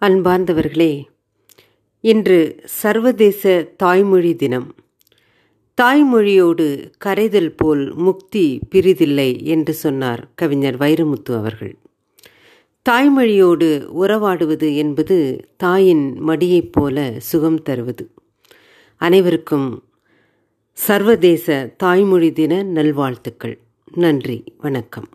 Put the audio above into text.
அன்பார்ந்தவர்களே இன்று சர்வதேச தாய்மொழி தினம். தாய்மொழியோடு கரைதல் போல் முக்தி பிரிதில்லை என்று சொன்னார் கவிஞர் வைரமுத்து அவர்கள். தாய்மொழியோடு உறவாடுவது என்பது தாயின் மடியைப் போல சுகம் தருவது. அனைவருக்கும் சர்வதேச தாய்மொழி தின நல்வாழ்த்துக்கள். நன்றி வணக்கம்.